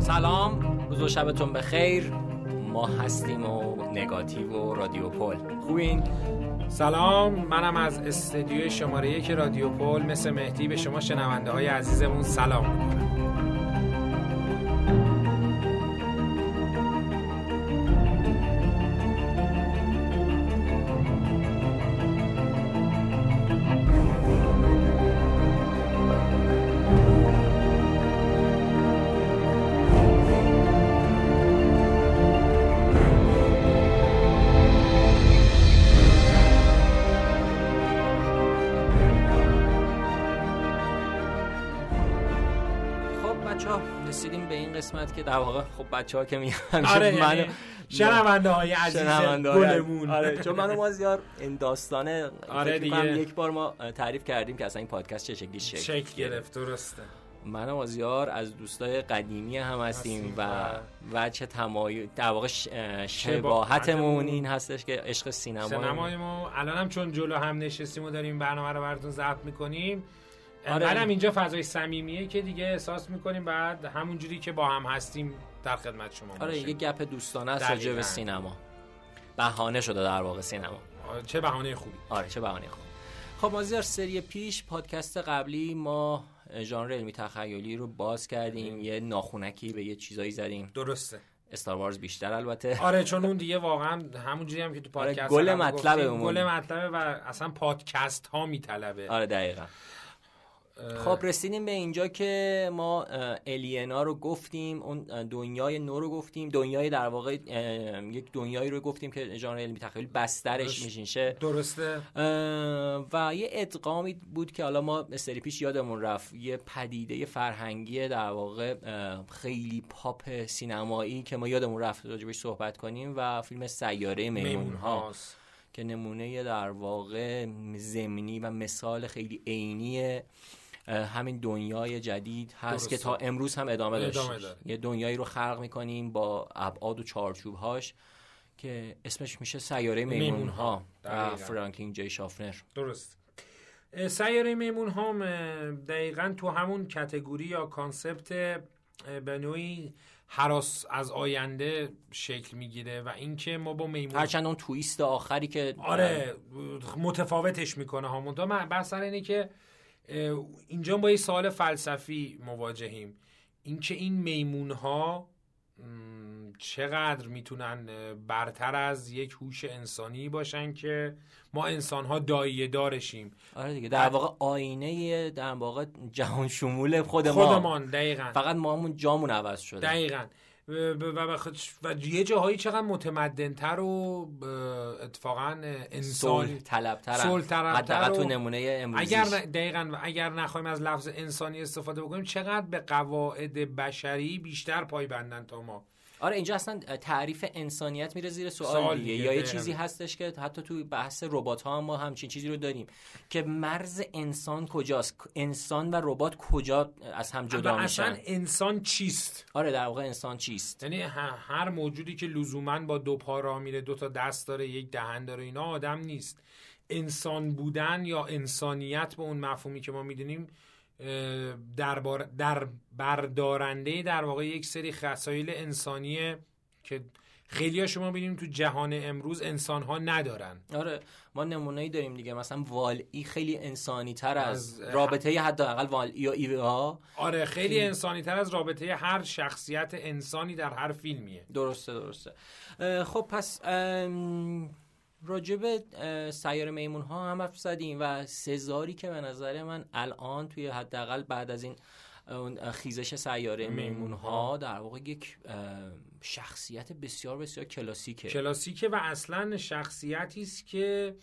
سلام. روز و شبتون بخیر. ما هستیم و نگاتیو و رادیو پل. خوبین؟ سلام. منم از استدیو شماره یک رادیو پل مثل مهدی به شما شنونده های عزیزمون سلام قسمت که در واقع خب بچه ها که میگن آره منو- یعنی شنونده های عزیز گلمون. آره چون منو مازیار این داستانه آره دیگه. یک بار ما تعریف کردیم که اصلا این پادکست چه شکلی شکل شکل گرفت. درسته. من و مازیار از دوستای قدیمی هم هستیم و وجه تمایل در واقع شباهتمون. این هستش که عشق سینما سینمای ما الان هم چون جلو هم نشستیم و داریم برنامه رو براتون ضبط می‌کنیم آره. آره. اینجا فضای صمیمیه که دیگه احساس می‌کنیم بعد همونجوری که با هم هستیم در خدمت شما آره. یه گپ دوستانه است. راجع به سینما بهانه شده در واقع سینما آره، چه بهانه خوبی آره چه بهانه خوب خب مازیار سری پیش پادکست قبلی ما ژانر علمی تخیلی رو باز کردیم یه ناخونکی به یه چیزایی زدیم درسته استار وارز بیشتر البته آره چون اون دیگه واقعا همونجوری هم که تو آره، پادکست گل قبل مطلب گفتیم، اون. گل مطلبه و اصلا پادکست ها میطلبه آره دقیقا خب رسیدیم به اینجا که ما الینا رو گفتیم اون دنیای نو رو گفتیم. دنیای در واقع یک دنیایی رو گفتیم که ژانر علمی تخیلی بسترش. میشینشه درسته. و یه ادغامی بود که حالا ما سری پیش یادمون رفت. یه پدیده فرهنگی در واقع خیلی پاپ سینمایی که ما یادمون رفت راجبش صحبت کنیم و فیلم سیاره میمون میمون ها هاست که نمونه در واقع زمینی و مثال خیلی عینی اه، همین دنیای جدید هست درسته. که تا امروز هم ادامه ادامه داره. یه دنیایی رو خلق می‌کنیم با ابعاد و چارچوبهاش که اسمش میشه سیاره میمون ها. فرانکلین جی شافنر درست سیاره میمون هم اه، دقیقا تو همون category یا concept به نوعی هراس از آینده شکل می‌گیره و اینکه ما با میمون هرچند اون twist آخری که آره متفاوتش می‌کنه ها منتها من بحث اینه که اینجا با یه سوال فلسفی مواجهیم. اینکه این میمون ها چقدر می‌تونن برتر از یک هوش انسانی باشن که ما انسان ها دایه دارشیم. آره دیگه در واقع آینه در واقع جهان شمول خود ما. خودمان دقیقا. فقط ما همون جامون عوض شده. دقیقا. و, و, یه جاهایی چقدر متمدنتر و اتفاقا انسان صلح طلبترن. صلح طلبتر تو نمونه امروزیش. اگر دقیقا اگر نخوایم از لفظ انسانی استفاده بکنیم چقدر به قواعد بشری بیشتر پایبندن تا ما. آره اینجا اصلا تعریف انسانیت میره زیر سوال, دیگه, یا یه. چیزی هستش که حتی توی بحث ربات ها هم ما همچین چیزی رو داریم که مرز انسان کجاست؟ انسان و ربات کجا از هم جدا اصلا میشن؟ انسان چیست؟ آره در واقع انسان چیست؟ یعنی هر موجودی که لزوما با دو پا راه میره دو تا دست داره یک دهن داره اینا آدم نیست. انسان بودن یا انسانیت به اون مفهومی که ما می‌دونیم در, بار در بردارنده در واقع یک سری خصایل انسانیه که خیلی ها شما ببینیم تو جهان امروز انسان ها ندارن. آره ما نمونه‌ای داریم دیگه. مثلا والی خیلی انسانی تر از, از- رابطه حداقل والی یا ایوا آره خیلی انسانی تر از رابطه هر شخصیت انسانی در هر فیلمیه. درسته درسته. خب پس ام، راجب اه، سیاره میمون ها هم حرف زدیم و سزاری که به نظر من الان توی حداقل بعد از این خیزش سیاره میمون ها در واقع یک شخصیت بسیار بسیار کلاسیکه. کلاسیکه و اصلا شخصیتی است که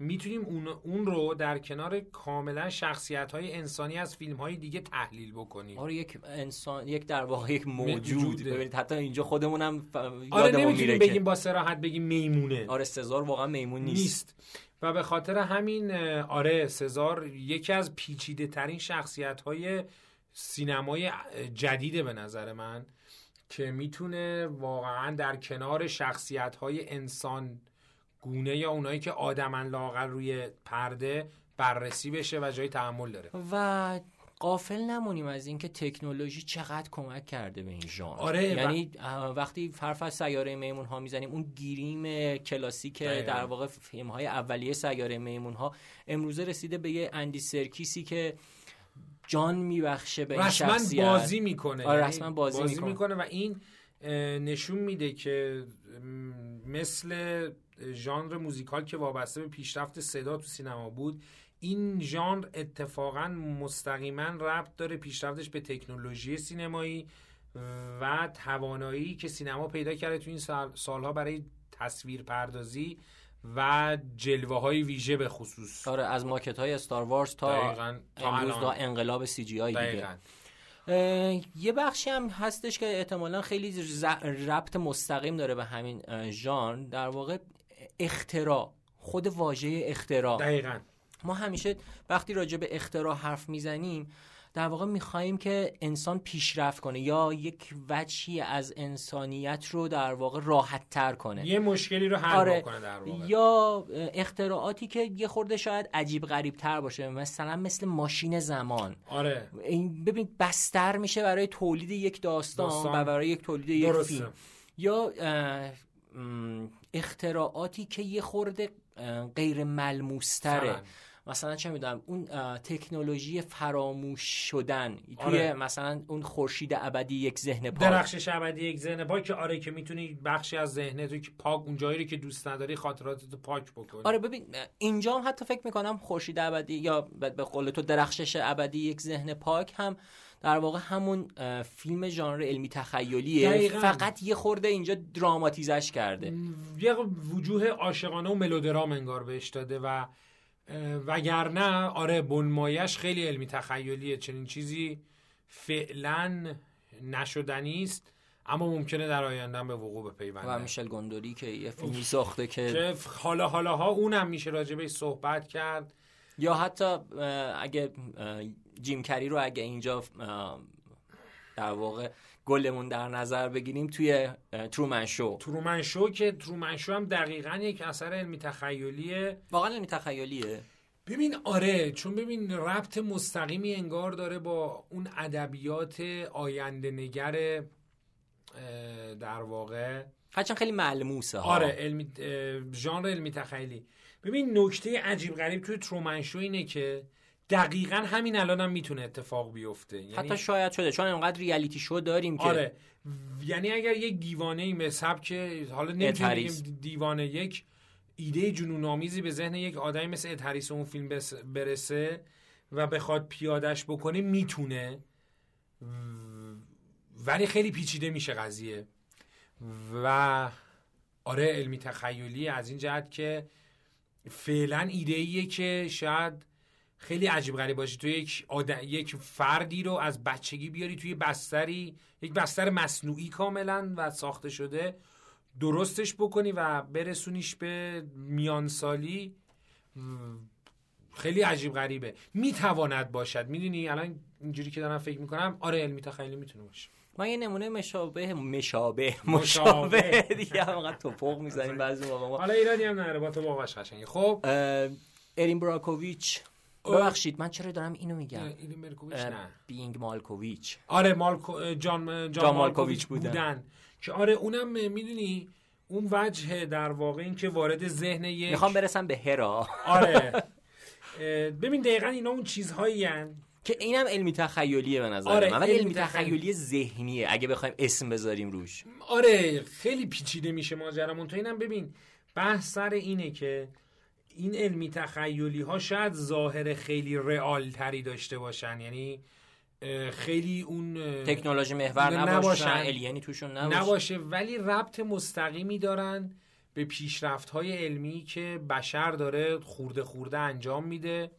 می‌تونیم اون, اون رو در کنار کاملا شخصیت های انسانی از فیلم های دیگه تحلیل بکنیم. آره یک انسان یک در واقع یک موجود. ببینید حتی اینجا خودمونم ف... آره یادمون نمی‌تونیم بگیم با سراحت بگیم میمونه. آره سزار واقعا میمون نیست, نیست. و به خاطر همین آره سزار یکی از پیچیده ترین شخصیت های سینمای جدیده به نظر من که می‌تونه واقعا در کنار شخصیت های انسان گونه یا اونایی که آدمن لاقل روی پرده بررسی بشه و جای تحمل داره. و قافل نمونیم از اینکه تکنولوژی چقدر کمک کرده به این ژانر. آره یعنی وقتی حرف از سیاره میمون ها می‌زنیم اون گیریم کلاسیک در واقع فیلم های اولیه سیاره میمون ها امروزه رسیده به یه اندی سرکیسی که جان میبخشه به این شخصیت. بازی می‌کنه. آره یعنی رسما بازی, بازی می‌کنه. و این نشون میده که مثل ژانر موزیکال که وابسته به پیشرفت صدا تو سینما بود این ژانر اتفاقا مستقیما ربط داره پیشرفتش به تکنولوژی سینمایی و توانایی که سینما پیدا کرده تو این سالها برای تصویر پردازی و جلوه های ویژه به خصوص. آره از ماکت های استار وارز تا امروز دا انقلاب سی جی آی دیگه. یه بخشی هم هستش که احتمالا خیلی ربط مستقیم داره به همین ژان در واقع اختراع خود واژه اختراع. دقیقا. ما همیشه وقتی راجع به اختراع حرف می‌زنیم در واقع می‌خواهیم که انسان پیشرفت کنه یا یک وجهی از انسانیت رو در واقع راحت تر کنه. یه مشکلی رو حل آره. بکنه در واقع. یا اختراعاتی که یه خورده شاید عجیب غریب تر باشه مثلا مثل ماشین زمان. آره. این ببین بستر میشه برای تولید یک داستان, داستان. و برای یک تولید یک فیلم. یا اختراعاتی که یه خورده غیر ملموستره. مثلا چه می‌دونم اون تکنولوژی فراموش شدن. توی آره. مثلا اون خورشید ابدی یک ذهن پاک. درخشش ابدی یک ذهن پاک که آره که می‌تونی بخشی از ذهنت که پاک اون جایی که دوست نداری خاطراتت پاک بکنی. آره ببین اینجا هم حتی فکر می‌کنم خورشید ابدی یا به قول تو درخشش ابدی یک ذهن پاک هم در واقع همون فیلم ژانر علمی تخیلیه. فقط یه خورده اینجا دراماتیزش کرده. یه وجوه عاشقانه و ملودرام انگار بهش داده و وگرنه آره بنمایش خیلی علمی تخیلیه. چنین چیزی فعلا نشدنی است اما ممکنه در آینده به وقوع بپیونده. و میشل گندوری که یه فیلمی ساخته که حالا حالا ها اونم میشه راجبه صحبت کرد. یا حتی اگه جیم کری رو اگه اینجا در واقع گلمون در نظر بگیریم توی ترومن شو. ترومن شو که ترومن شو هم دقیقا یک اثر علمی تخیلیه. واقعا علمی تخیلیه. ببین آره چون ببین ربط مستقیمی انگار داره با اون ادبیات آینده نگر در واقع. هرچند خیلی ملموسه ها. آره علمی ژانر علمی تخیلی. ببین نکته عجیب غریب توی ترومن شو اینه که دقیقا همین الان هم می‌تونه اتفاق بیفته. یعنی... حتی شاید شده چون انقدر ریالیتی شو داریم که آره. یعنی اگر یک دیوانه ای مثل که حالا نمی‌تونیم دیوانه یک ایده جنون آمیزی به ذهن یک آدمی مثل اتریس اون فیلم برسه و بخواد پیادش بکنه می‌تونه. ولی خیلی پیچیده میشه قضیه. و آره علمی تخیلی از این جهت که فعلا ایده ایه که شاید خیلی عجیب غریب باشه. تو یک یک فردی رو از بچگی بیاری توی بستری یک بستر مصنوعی کاملا و ساخته شده درستش بکنی و برسونیش به میانسالی. خیلی عجیب غریبه. می‌تواند باشد. می‌دونی؟ الان اینجوری که دارم فکر می‌کنم. آره علمی خیلی می‌تونه باشه. من یه نمونه مشابه مشابه مشابه. دیگه هم توپق می‌زنیم بعضی موقع حالا ایرانی هم نره با تو قشنگه. خب؟ ارین براکوویچ. ببخشید من چرا دارم اینو میگم؟ این نه. بینگ مالکوویچ. آره مالکو جان جان, مالکوویچ بودن. که آره اونم می‌دونی اون وجه در واقع این که وارد ذهن یک می‌خوام برسم به هرا. آره. ببین دقیقا اینا اون چیزهایی که اینم علمی تخیلیه به نظر آره من ولی علمی تخیلی. ذهنیه اگه بخوایم اسم بذاریم روش. آره خیلی پیچیده میشه ماجرامون تو اینم ببین بحث سر اینه که این علمی تخیلی ها شاید ظاهر خیلی رئال تری داشته باشن. یعنی خیلی اون تکنولوژی محور نباشن الینی توشون نباشه. نباشه ولی ربط مستقیمی دارن به پیشرفت های علمی که بشر داره خورده خورده انجام میده.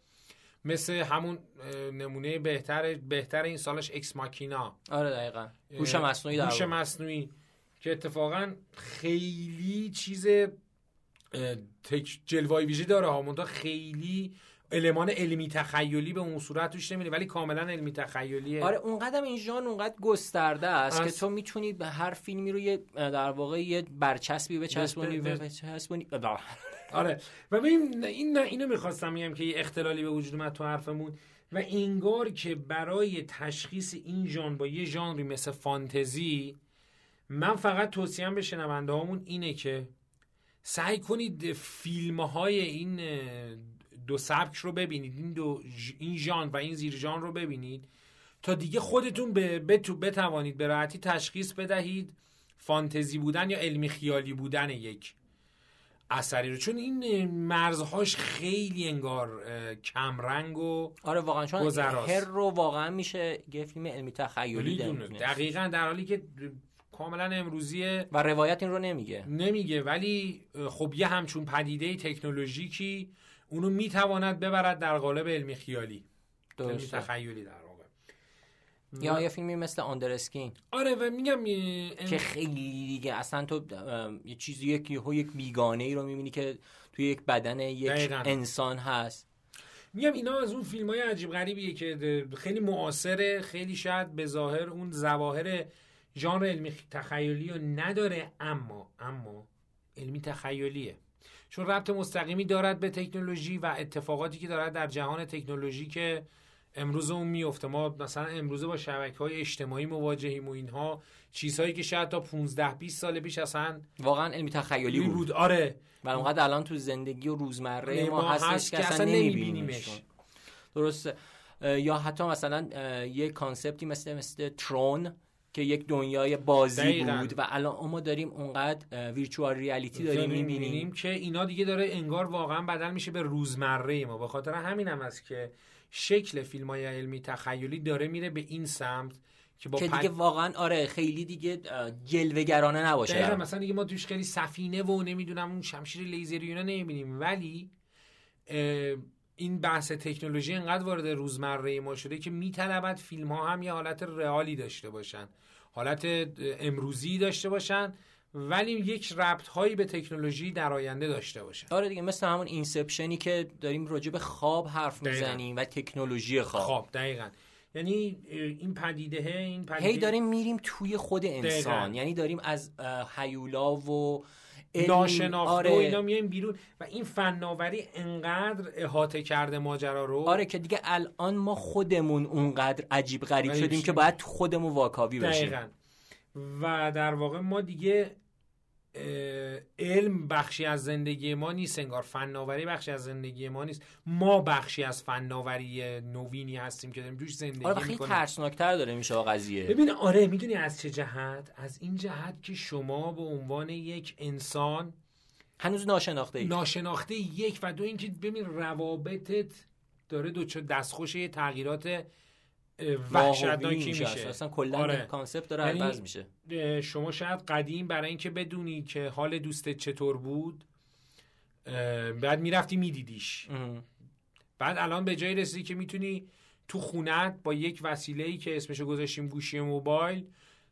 مثل همون نمونه بهتر بهتر این سالش اکس ماکینا آره دقیقا. هوش مصنوعی هوش مصنوعی. که اتفاقا خیلی چیز جلوای ویژه داره ها. خیلی المان علمی تخیلی به اون صورت توش نمیده ولی کاملا علمی تخیلیه. آره اونقدر این ژان اونقدر گسترده است که تو می‌تونی به هر فیلمی رو یه در واقع یه برچسبی بچسبونی بچسبونی. آره. و ببین این اینو می‌خواستم میگم که یه اختلالی به وجود اومد تو حرفمون و انگار که برای تشخیص این ژان با یه ژانری مثل فانتزی من فقط توصیم به شنونده هامون اینه که سعی کنید فیلم های این دو سبک رو ببینید این دو این ژان و این زیر ژان رو ببینید تا دیگه خودتون به بتو بتوانید به راحتی تشخیص بدهید. فانتزی بودن یا علمی خیالی بودن یک. اثری رو. چون این مرزهاش خیلی انگار کمرنگ و آره واقعا چون هر رو واقعا میشه یه فیلم علمی تخیلی دقیقا در حالی که کاملا امروزیه و روایت این رو نمیگه. نمیگه ولی خب یه همچون پدیده تکنولوژیکی اونو می‌تواند ببرد در قالب علمی خیالی. علمی تخیلی در یا یه فیلمی مثل آندرسکین آره و میگم که خیلی دیگه اصلا تو یه چیزی یک یک بیگانه ای رو می‌بینی که توی یک بدن یک انسان هست. میگم اینا از اون فیلم های عجیب غریبیه که خیلی معاصره خیلی شاید به ظاهر اون ظواهر ژانر علمی تخیلی رو نداره اما اما علمی تخیلیه. چون ربط مستقیمی دارد به تکنولوژی و اتفاقاتی که دارد در جهان تکنولوژی که امروز اون میفته ما مثلا امروزه با شبکه های اجتماعی مواجهیم و اینها. چیزهایی که شاید تا 15 20 سال پیش اصلا واقعا علمی تخیلی بود. بود. آره. و اونقدر الان تو زندگی و روزمره ما, ما هستش که اصلا نمیبینیمش. درسته. یا حتی مثلا یه کانسپتی مثل مثل ترون که یک دنیای بازی بود و الان ما داریم اونقدر ویرچوال ریالیتی داریم می‌بینیم. که اینا دیگه داره انگار واقعا بدل میشه به روزمره ما به خاطر همین هم است که شکل فیلم های علمی تخیلی داره میره به این سمت که, با که دیگه واقعا آره خیلی دیگه جلوگرانه نباشه. دقیقا مثلا دیگه ما توش خیلی سفینه و نمی‌دونم اون شمشیر لیزری اینا نمی‌بینیم. ولی این بحث تکنولوژی انقدر وارد روزمره ما شده که میطلبد فیلم ها هم یه حالت رئالی داشته باشن. حالت امروزی داشته باشن. ولی یک ربط هایی به تکنولوژی در آینده داشته باشن آره دیگه مثل همون اینسپشنی که داریم راجع به خواب حرف می‌زنیم و تکنولوژی خواب. خواب دقیقا. یعنی این پدیده این پدیده هی داریم میریم توی خود انسان. یعنی داریم از حیولا و ناشناخته آره. و اینا میایم بیرون و این فناوری انقدر احاطه کرده ماجرا رو. آره که دیگه الان ما خودمون اونقدر عجیب غریب شدیم که باید خودمون واکاوی بشیم. دقیقا. و در واقع ما دیگه علم بخشی از زندگی ما نیست انگار فناوری بخشی از زندگی ما نیست. ما بخشی از فناوری نوینی هستیم که داریم توش زندگی آره خیلی ترسناکتر داره میشه قضیه. ببین آره می‌دونی از چه جهت؟ از این جهت که شما به عنوان یک انسان هنوز ناشناخته ای. ناشناخته یک و دو اینکه ببین روابطت داره دو دستخوش تغییرات وحشتناکی میشه اصلا کلا آره. کانسپت داره یعنی عوض میشه. شما شاید قدیم برای اینکه بدونی که حال دوستت چطور بود بعد می‌رفتی میدیدیش. بعد الان به جای رسیدی که می‌تونی تو خونت با یک وسیله ای که اسمشو گذاشتیم گوشی موبایل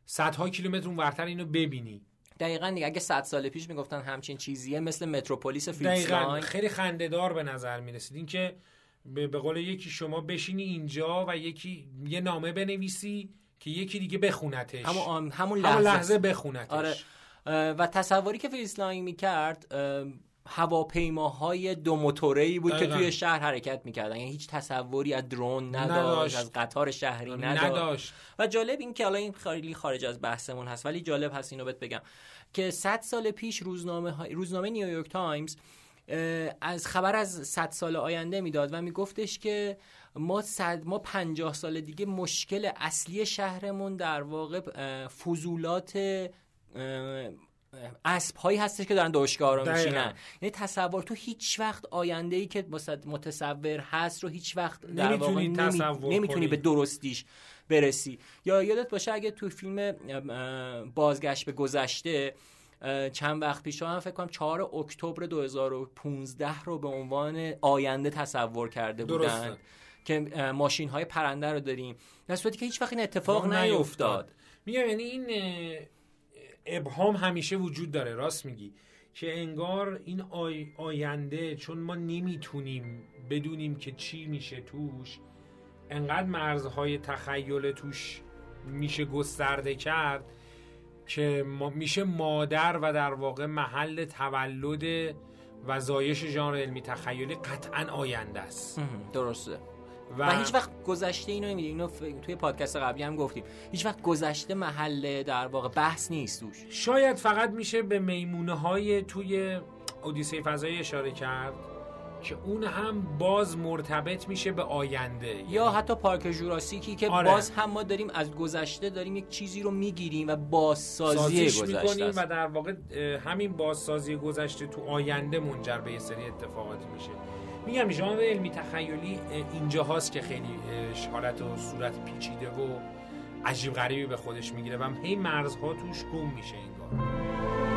صدها کیلومتر اونورتر اینو ببینی. دقیقا دیگه اگه صد سال پیش می‌گفتن همچین چیزیه مثل متروپولیس فیلم خیلی خندهدار به نظر می‌رسید. این که به قول یکی شما بشینی اینجا و یکی یه نامه بنویسی که یکی دیگه بخونتش همون, همون لحظه, لحظه بخونتش آره. و تصوری که فریتس لانگ می‌کرد هواپیماهای دو موتوره بود که توی شهر حرکت می‌کردن یعنی هیچ تصوری از drone نداشت, نداشت. از قطار شهری نداشت. نداشت و جالب این که الان این خیلی خارج از بحثمون هست ولی جالب هست اینو بهت بگم که 100 سال پیش روزنامه روزنامه نیویورک تایمز از خبر از 100 سال آینده می‌داد و میگفتش که ما صد ما 50 سال دیگه مشکل اصلی شهرمون در واقع فضولات اسب هایی هستش که دارن دوشگاه رو میشینن یعنی تصور تو هیچ وقت آینده ای که متصور هست رو هیچ وقت در واقع نمی‌تونی به درستیش برسی. یا یادت باشه اگه تو فیلم بازگشت به گذشته چند وقت پیش هم فکر کنم 4 اکتبر 2015 رو به عنوان آینده تصور کرده بودن که ماشین های پرنده رو داریم. در صورتی که هیچ وقت این اتفاق نیفتاد. میگم یعنی این ابهام همیشه وجود داره راست میگی. که انگار این آینده چون ما نمی‌تونیم بدونیم که چی میشه توش انقدر مرزهای تخیل توش میشه گسترده کرد که میشه مادر و در واقع محل تولد و زایش ژانر علمی تخیلی قطعا آینده است. درسته. و, و هیچ وقت گذشته اینو نمیدیم اینو توی پادکست قبلی هم گفتیم. هیچ وقت گذشته محل در واقع بحث نیست توش. شاید فقط میشه به میمونه های توی اودیسه فضایی اشاره کرد. که اون هم باز مرتبط میشه به آینده. یا یعنی حتی پارک جوراسیکی که آره. باز هم ما داریم از گذشته داریم یک چیزی رو می‌گیریم و بازسازی گذشته و در واقع همین بازسازی گذشته تو آینده منجر به یه سری اتفاقاتی میشه. میگم ژانر علمی تخیلی اینجا هاست که خیلی حالت و صورت پیچیده و عجیب غریبی به خودش می‌گیره و هی مرزها توش گم میشه انگار.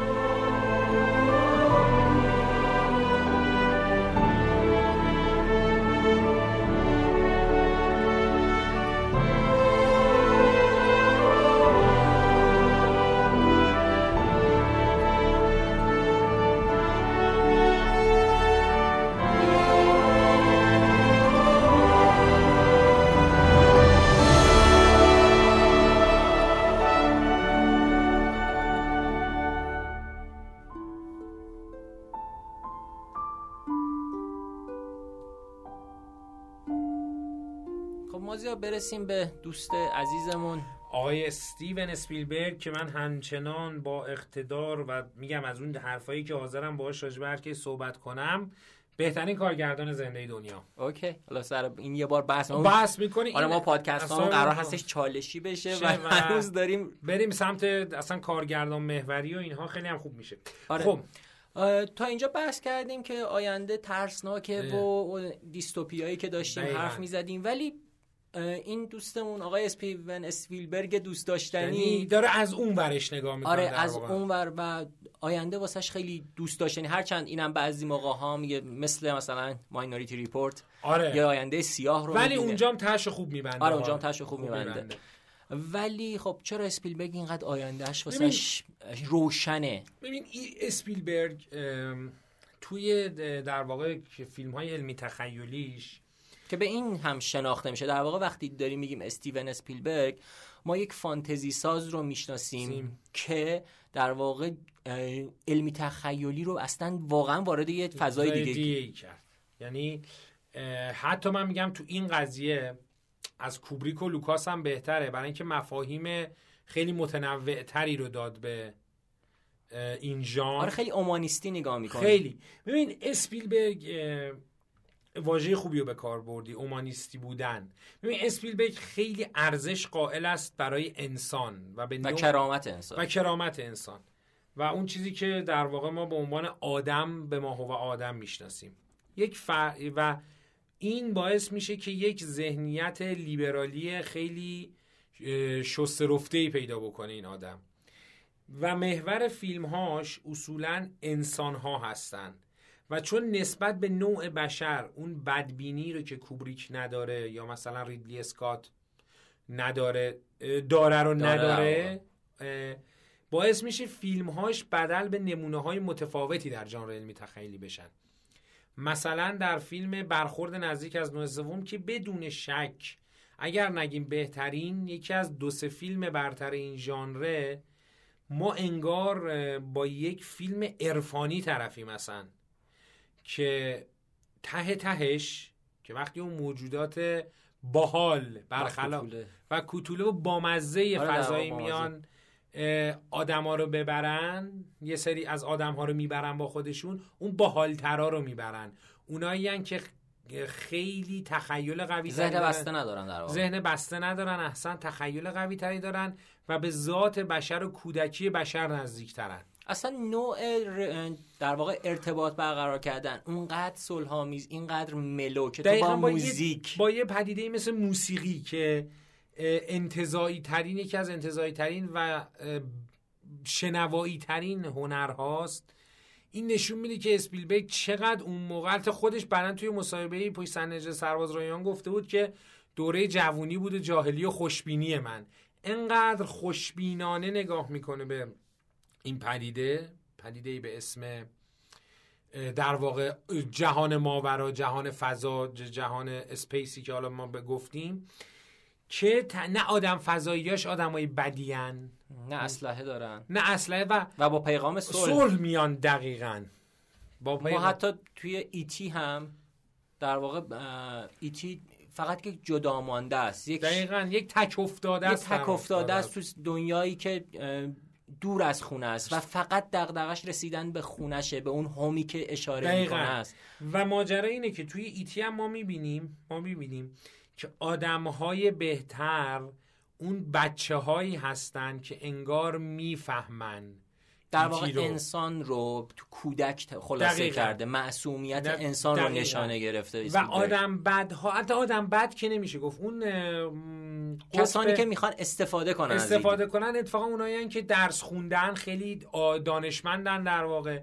برسیم به دوست عزیزمون. آقای استیون اسپیلبرگ که من همچنان با اقتدار و میگم از اون حرفایی که حاضرم باهاش راجع که صحبت کنم بهترین کارگردان زنده دنیا. اوکی. حالا سر این یه بار بحث بحث می‌کنی؟ آره ما پادکست ها قرار هستش چالشی بشه و هنوز داریم بریم سمت اصلا کارگردان محوری و اینها خیلی هم خوب میشه. آره. خب. تا اینجا بحث کردیم که آینده ترسناکه و دیستوپیایی که داشتیم حرف می‌زدیم ولی این دوستمون آقای استیون اسپیلبرگ دوست داشتنی. یعنی داره از اون ورش نگاه می‌کنه آره از اون ور و آینده واسش خیلی دوست داشتنی. هرچند اینم بعضی موقع ها میگه مثل مثلا Minority Report آره. یا آینده سیاه رو ولی اونجا هم تهش خوب میبنده آره اونجا هم تهش خوب, میبنده. ولی خب چرا اسپیلبرگ اینقدر آیندهش واسش روشنه؟ ببین اسپیلبرگ توی در واقع فیلم های علمی تخیلیش که به این هم شناخته میشه. در واقع وقتی داریم میگیم استیون اسپیلبرگ ما یک فانتزی ساز رو می‌شناسیم که در واقع علمی تخیلی رو اصلا واقعا وارد یه فضای دیگه, دیگه کرد. یعنی حتی من میگم تو این قضیه از کوبریک و لوکاس هم بهتره برای اینکه مفاهیم خیلی متنوع تری رو داد به این ژانر. آره خیلی اومانیستی نگاه می‌کنه خیلی. ببین اسپیلبرگ واژه خوبی رو به کار بردی اومانیستی بودن. ببین اسپیلبرگ خیلی ارزش قائل است برای انسان و به و کرامت انسان. و کرامت انسان. و اون چیزی که در واقع ما به عنوان آدم به ما و آدم می‌شناسیم. یک ف... و این باعث میشه که یک ذهنیت لیبرالی خیلی شسته ای پیدا بکنه این آدم. و محور فیلمهاش اصولا انسان ها هستند و چون نسبت به نوع بشر اون بدبینی رو که کوبریک نداره یا مثلا ریدلی اسکات نداره داره رو نداره باعث میشه فیلمهاش بدل به نمونه های متفاوتی در ژانر علمی تخیلی بشن. مثلا در فیلم برخورد نزدیک از نوع سوم که بدون شک اگر نگیم بهترین یکی از دو سه فیلم برتر این ژانره ما انگار با یک فیلم عرفانی طرفیم مثلا که ته تهش که وقتی اون موجودات باحال برخلاف و کوتوله و بامزه آره فضایی میان آدما رو ببرن یه سری از آدم ها رو می‌برن با خودشون اون باحالترا رو می‌برن. اونایی که خیلی تخیل قوی ذهن بسته ندارن در واقع. ذهن بسته ندارن احسن تخیل قوی تری دارن و به ذات بشر و کودکی بشر نزدیک ترن اصلا نوع در واقع ارتباط برقرار کردن. اونقدر صلحآمیز اینقدر ملو که تو با, موزیک. با یه پدیده مثل موسیقی که انتظایی ترین یکی از انتظایی ترین و شنوایی ترین هنرهاست. این نشون میده که اسپیلبرگ چقدر اون موقع خودش بعدا توی مصاحبه پشت صحنه سرباز رایان گفته بود که دوره جوونی بود جاهلی و خوشبینی من. انقدر خوشبینانه نگاه می‌کنه به این پدیده پدیده به اسم در واقع جهان ماورا جهان فضا جهان اسپیسی که حالا ما به گفتیم که نه آدم فضاییاش آدمای بدیان نه اسلحه دارن. نه اسلحه و و با پیغام صلح. صلح میان دقیقا. با ما حتی توی ایتی هم در واقع ایتی فقط یک جدا مانده است. یک دقیقا یک تک افتاده است یک تک افتاده است تو دنیایی که دور از خونه است و فقط دغدغش رسیدن به خونشه به اون هومی که اشاره می‌کنه است. و ماجرا اینه که توی ایتی هم ما می‌بینیم ما می‌بینیم که آدمهای بهتر اون بچه هایی هستن که انگار می‌فهمن در واقع انسان رو تو کودک خلاصه دقیقا. کرده معصومیت انسان رو نشانه گرفته. و آدم بد ها حتی آدم بد که نمیشه گفت. اون کسانی که می‌خوان استفاده کنن استفاده کنن اتفاقا اونایی که درس خوندن خیلی دانشمندن در واقع.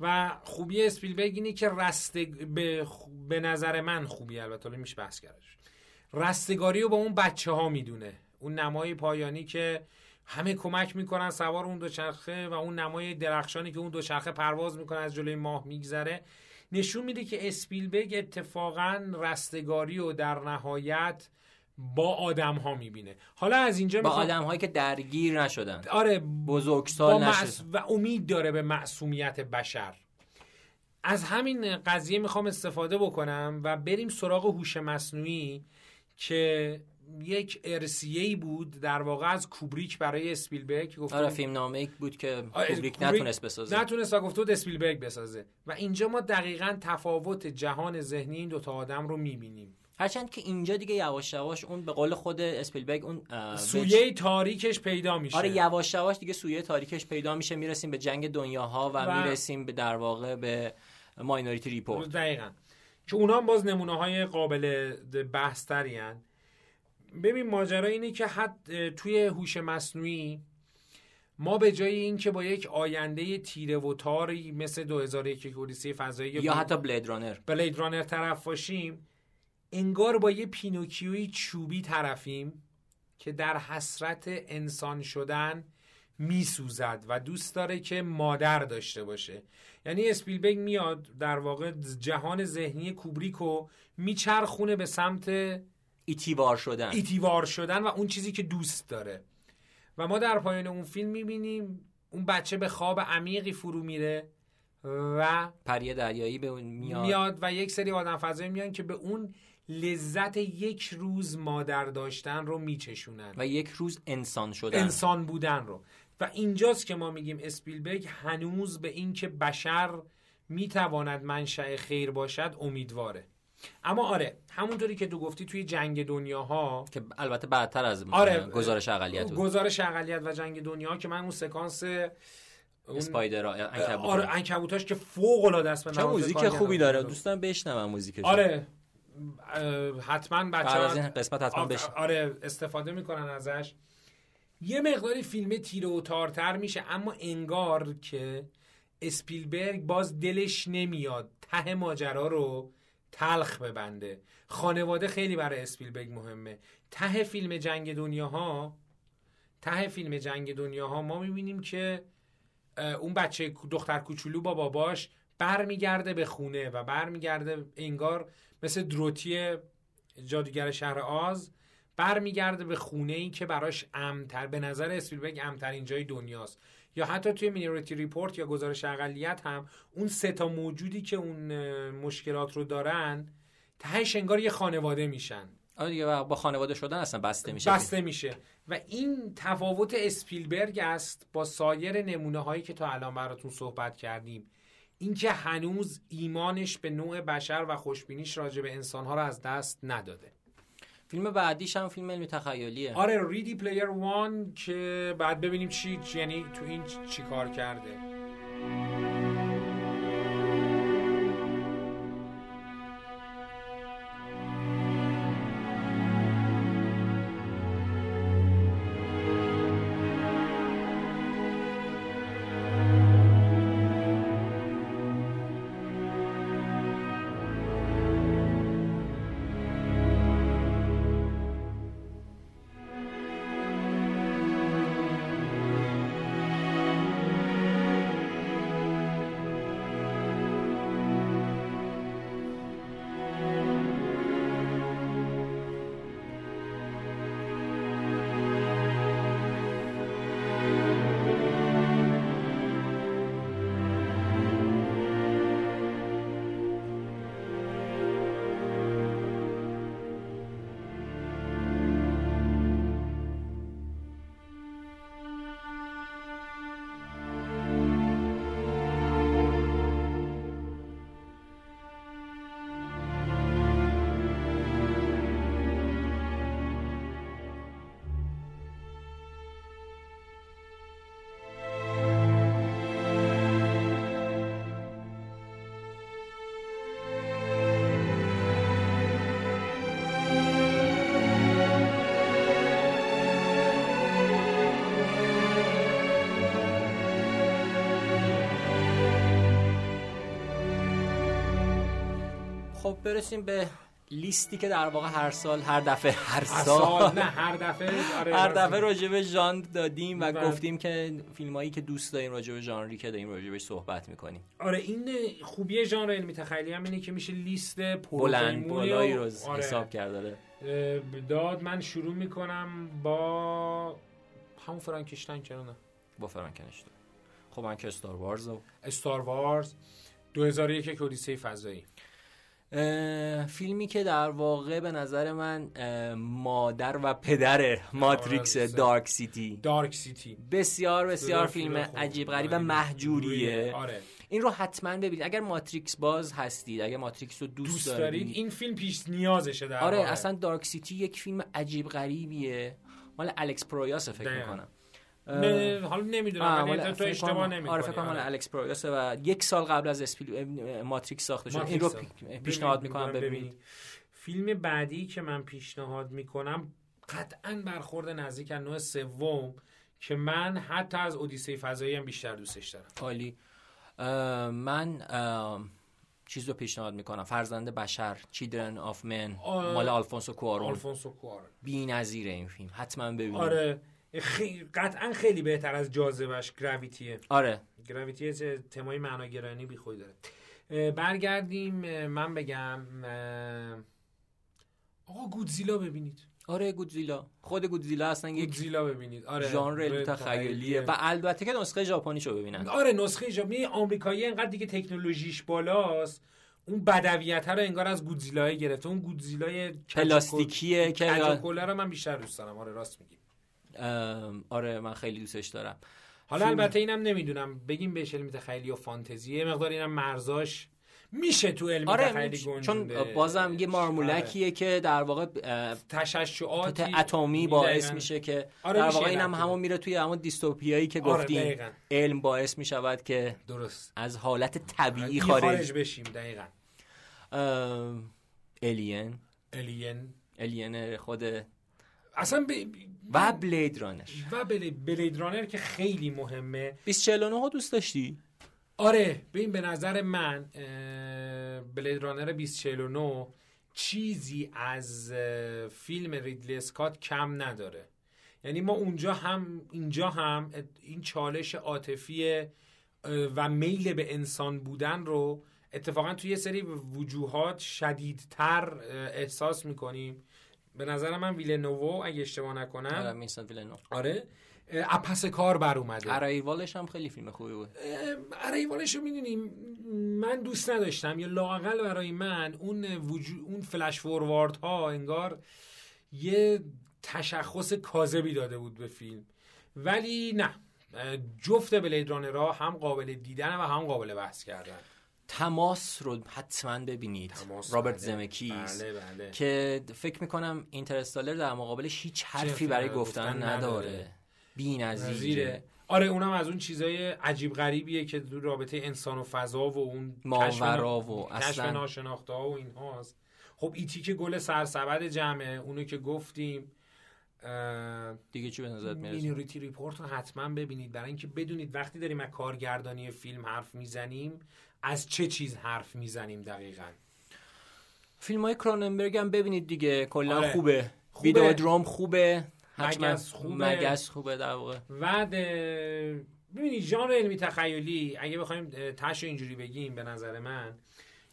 و خوبی اسپیلبرگ اینه که رست به, به نظر من خوبی البته میشه بحث کردش. رستگاری رو با اون بچه ها می‌دونه. اون نمای پایانی که همه کمک می‌کنن سوار اون دوچرخه و اون نمای درخشانی که اون دوچرخه پرواز می‌کنه از جلوی ماه میگذره. نشون میده که اسپیلبرگ اتفاقا رستگاری و در نهایت با آدم ها می‌بینه. حالا از اینجا با آدم هایی که درگیر نشدن. آره بزرگسال نشد و امید داره به معصومیت بشر. از همین قضیه می‌خوام استفاده بکنم و بریم سراغ هوش مصنوعی که یک ارسیه بود در واقع از کوبریک برای اسپیلبرگ گفت آره فیلم نامه بود که کوبریک نتونست بسازه. نتونست و گفت اسپیلبرگ بسازه. و اینجا ما دقیقا تفاوت جهان ذهنی این دوتا آدم رو می‌بینیم. هرچند که اینجا دیگه یواش یواش اون به قول خود اسپیلبرگ اون سویه تاریکش پیدا میشه. آره یواش یواش دیگه سویه تاریکش پیدا میشه. می‌رسیم به جنگ دنیاها و, و... می‌رسیم به در واقع به Minority Report. دقیقا. که اونا باز نمونه های قابل بحث ببین ماجرا اینه که حتی توی هوش مصنوعی ما به جای اینکه با یک آینده تیره و تاری مثل 2001 اودیسه فضایی یا حتی Blade Runner Blade Runner طرف باشیم انگار با یه پینوکیوی چوبی طرفیم که در حسرت انسان شدن میسوزد و دوست داره که مادر داشته باشه. یعنی اسپیلبرگ میاد در واقع جهان ذهنی کوبریکو میچرخونه به سمت ایتیوار شدن. ایتیوار شدن و اون چیزی که دوست داره. و ما در پایان اون فیلم می‌بینیم اون بچه به خواب عمیقی فرو میره و پری دریایی به اون میاد. میاد و یک سری آدم فضایی میان که به اون لذت یک روز مادر داشتن رو میچشونن. و یک روز انسان شدن. انسان بودن رو. و اینجاست که ما میگیم اسپیلبرگ هنوز به اینکه بشر می‌تواند منشأ خیر باشد امیدواره. اما آره همونطوری که تو گفتی توی جنگ دنیاها که البته بعدتر از آره گزارش اقلیت گزارش اقلیت و جنگ دنیا که من اون سکانس اسپایدر آره انکبوتاش که فوق العاده است چه موزیک خوبی داره. دوستان بشنوم موزیکش آره. حتما بچه از این قسمت حتما بش... آره استفاده می‌کنن ازش. یه مقداری فیلم تیره و تارتر میشه اما انگار که اسپیلبرگ باز دلش نمیاد ته ماجرا رو تلخ ببنده. خانواده خیلی برای اسپیلبرگ مهمه. ته فیلم جنگ دنیاها ته فیلم جنگ دنیاها ما می‌بینیم که اون بچه دختر کوچولو با باباش برمیگرده به خونه و برمیگرده انگار مثل دروتی جادوگر شهر آز برمیگرده به خونه ای که براش امن‌تر به نظر اسپیلبرگ امن‌ترین جای دنیاست. یا حتی توی Minority Report یا گزارش اقلیت هم اون سه تا موجودی که اون مشکلات رو دارن تهش انگار یه خانواده میشن. آره دیگه با خانواده شدن اصلا بسته میشه. بسته میشه. و این تفاوت اسپیلبرگ است با سایر نمونه هایی که تا الان براتون صحبت کردیم. اینکه هنوز ایمانش به نوع بشر و خوشبینیش راجع به انسان ها رو از دست نداده. فیلم بعدیش هم فیلم علمی تخیلیه. آره ریدی پلیر وان که بعد ببینیم چی یعنی تو این چی کار کرده. خب برسیم به لیستی که در واقع هر سال هر دفعه هر هر سال. سال نه هر دفعه آره هر دفعه. راجع به ژانر دادیم و بله. گفتیم که فیلمایی که دوست داریم راجع به ژانری که داریم راجع بهش صحبت می‌کنیم. آره این خوبی ژانر علمی تخیلی هم اینه که میشه لیست بلند بالایی رو آره. حساب کرده. اه، داد من شروع می‌کنم با همون فرانکشتاین چرا نه. با فرانکنشتاین خب من که استار وارز Star Wars 2001 یک اودیسه فضایی. فیلمی که در واقع به نظر من مادر و پدر ماتریکس آره، Dark City. Dark City. بسیار بسیار فیلم. عجیب غریب و آره، مهجوریه. آره. این رو حتما ببینید. اگر ماتریکس باز هستید اگر ماتریکس رو دوست, دوست دارید. دارید این فیلم پیش نیازشه در آره واقع. اصلا Dark City یک فیلم عجیب غریبیه. مال الکس پرویاس فکر. می‌کنم. حالا نمی‌دونم ولی تو اشتباه نمی‌کنی آره فکر کنم مال الکس پرویاس و یک سال قبل از اسپیل ماتریکس ساخته شد. این رو پیشنهاد می‌کنم ببینید. فیلم بعدی که من پیشنهاد می‌کنم قطعا برخورد نزدیک از نوع سوم که من حتی از اودیسه فضایی هم بیشتر دوستش دارم. عالی. اه، من چیز رو پیشنهاد می‌کنم. فرزند بشر Children of Men مال آلفونسو کوارون آلفونسو کوارون بی نظیره این فیلم. حتما ببینید. آره. خی... قطعا خیلی بهتر از جاذبش گراویتیه آره. گراویتی چه تمای معناگرانی بی خود داره. برگردیم من بگم آقا گودزیلا ببینید. آره گودزیلا. خود گودزیلا اصلا یک گودزیلا ببینید. آره ژانر تخیلیه و البته که نسخه ژاپنیشو ببینن. آره نسخه ژاپنی آمریکایی انقدر دیگه تکنولوژیش بالاست اون بدویت رو انگار از گودزیلا گرفته. اون گودزیلای پلاستیکیه که کجاکولا رو من بیشتر دوست دارم. آره راست میگی. آره من خیلی دوستش دارم. حالا فیلم- البته اینم نمی‌دونم. بگیم بهش علم تخیلی و فانتزی یه مقدار اینم مرزاش میشه تو علم آره تخیلی می‌چ- چون گنجونده بازم یه مارمولکیه که در واقع خط اتمی باعث میشه که آره، در واقع اینم لحظه. همون میره توی همون دیستوپیایی که آره، گفتیم دقیقاً. علم باعث می‌شود که درست. از حالت طبیعی یه خارج خارج بشیم دقیقا. الین الین الین خود اصلا ب... و بلید رانر و بل... بلید رانر که خیلی مهمه. 2049 ها دوست داشتی؟ آره ببین به نظر من بلید رانر 2049 چیزی از فیلم ریدلی اسکات کم نداره. یعنی ما اونجا هم اینجا هم این چالش عاطفی و میل به انسان بودن رو اتفاقا توی یه سری وجوهات شدیدتر احساس می‌کنیم. به نظر من ویلنوو اگه اشتباه آره نکنم میسن ویلنو آره. اه، اپس کار بر اومده. ارایوالش هم خیلی فیلم خوبی بود. ارایوالش رو می‌دونیم من دوست نداشتم. یا لاقل برای من اون وجو... اون فلش فوروارد ها انگار یه تشخص کاذبی داده بود به فیلم. ولی نه. جفت بلید رانرها هم قابل دیدن و هم قابل بحث کردن. تماس رو حتما ببینید. رابرت بله. زمکیز. بله بله. که فکر می‌کنم اینترستالر در مقابلش هیچ حرفی برای گفتن گفتن نداره. نداره. بی نظیره. آره اونم از اون چیزای عجیب غریبیه که تو رابطه انسان و فضا و اون ماورا و کشف اصلا ناشناخته ها و این هاست خب ایتی که گل سرسبد جمعه اونو که گفتیم دیگه چی به نظرت می‌رسه؟ Minority Report رو حتما ببینید. برای اینکه بدونید وقتی داریم از کارگردانی فیلم حرف می‌زنیم از چه چیز حرف می‌زنیم دقیقا فیلم های کروننبرگ هم ببینید دیگه کلا آره. خوبه خوبه. Videodrome خوبه مگس خوبه. مگس خوبه در واقع و ببینید ژانر علمی تخیلی اگه بخوایم تهش اینجوری بگیم به نظر من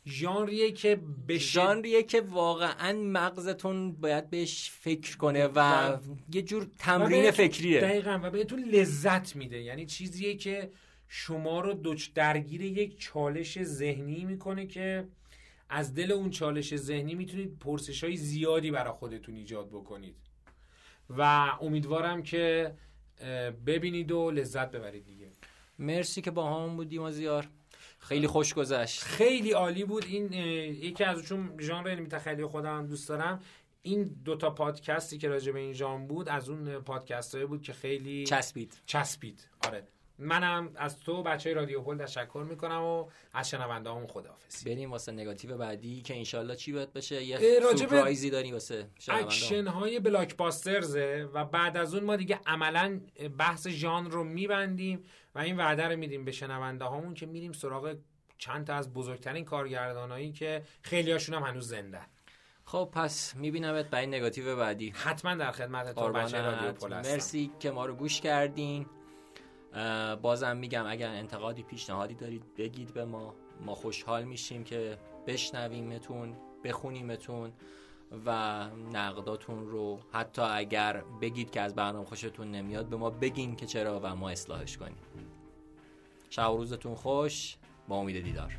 ژانریه که به ژانریه که واقعا مغزتون باید بهش فکر کنه و و- یه جور و تمرین بهتون- فکریه دقیقا و بهتون لذت میده یعنی چیزیه که شما رو دوچ درگیر یک چالش ذهنی می‌کنه که از دل اون چالش ذهنی می‌تونید پرسش های زیادی برای خودتون ایجاد بکنید. و امیدوارم که ببینید و لذت ببرید دیگه. مرسی که با هم بودیم مازیار خیلی خوش گذشت. خیلی عالی بود. این یکی از چون ژانر علمی تخیلی خودم دوست دارم این دوتا پادکستی که راجع به این ژانر بود از اون پادکست بود که خیلی چسبید. چسبید. آره. منم از تو و بچه‌های رادیو پل تشکر می‌کنم و از شنونده‌هامون خداحافظی بریم واسه نگاتیو بعدی که انشالله چی باید بشه؟ یه سورپرایزی داریم واسه. اکشن های blockbusters ه و بعد از اون ما دیگه عملا بحث ژانر رو میبندیم و این وعده رو میدیم به شنونده هامون که میریم سراغ چند تا از بزرگترین کارگردانایی که خیلی هاشون هم هنوز زنده. خب پس میبینمت برای نگاتیو بعدی. حتما در خدمت تو بچه رادیو پل مرسی که ما رو گوش کردین. بازم میگم اگر انتقادی پیشنهادی دارید بگید به ما. ما خوشحال میشیم که بشنویمتون بخونیمتون و نقداتون رو حتی اگر بگید که از برنامه خوشتون نمیاد به ما بگین که چرا و ما اصلاحش کنیم. شب و روزتون خوش با امید دیدار.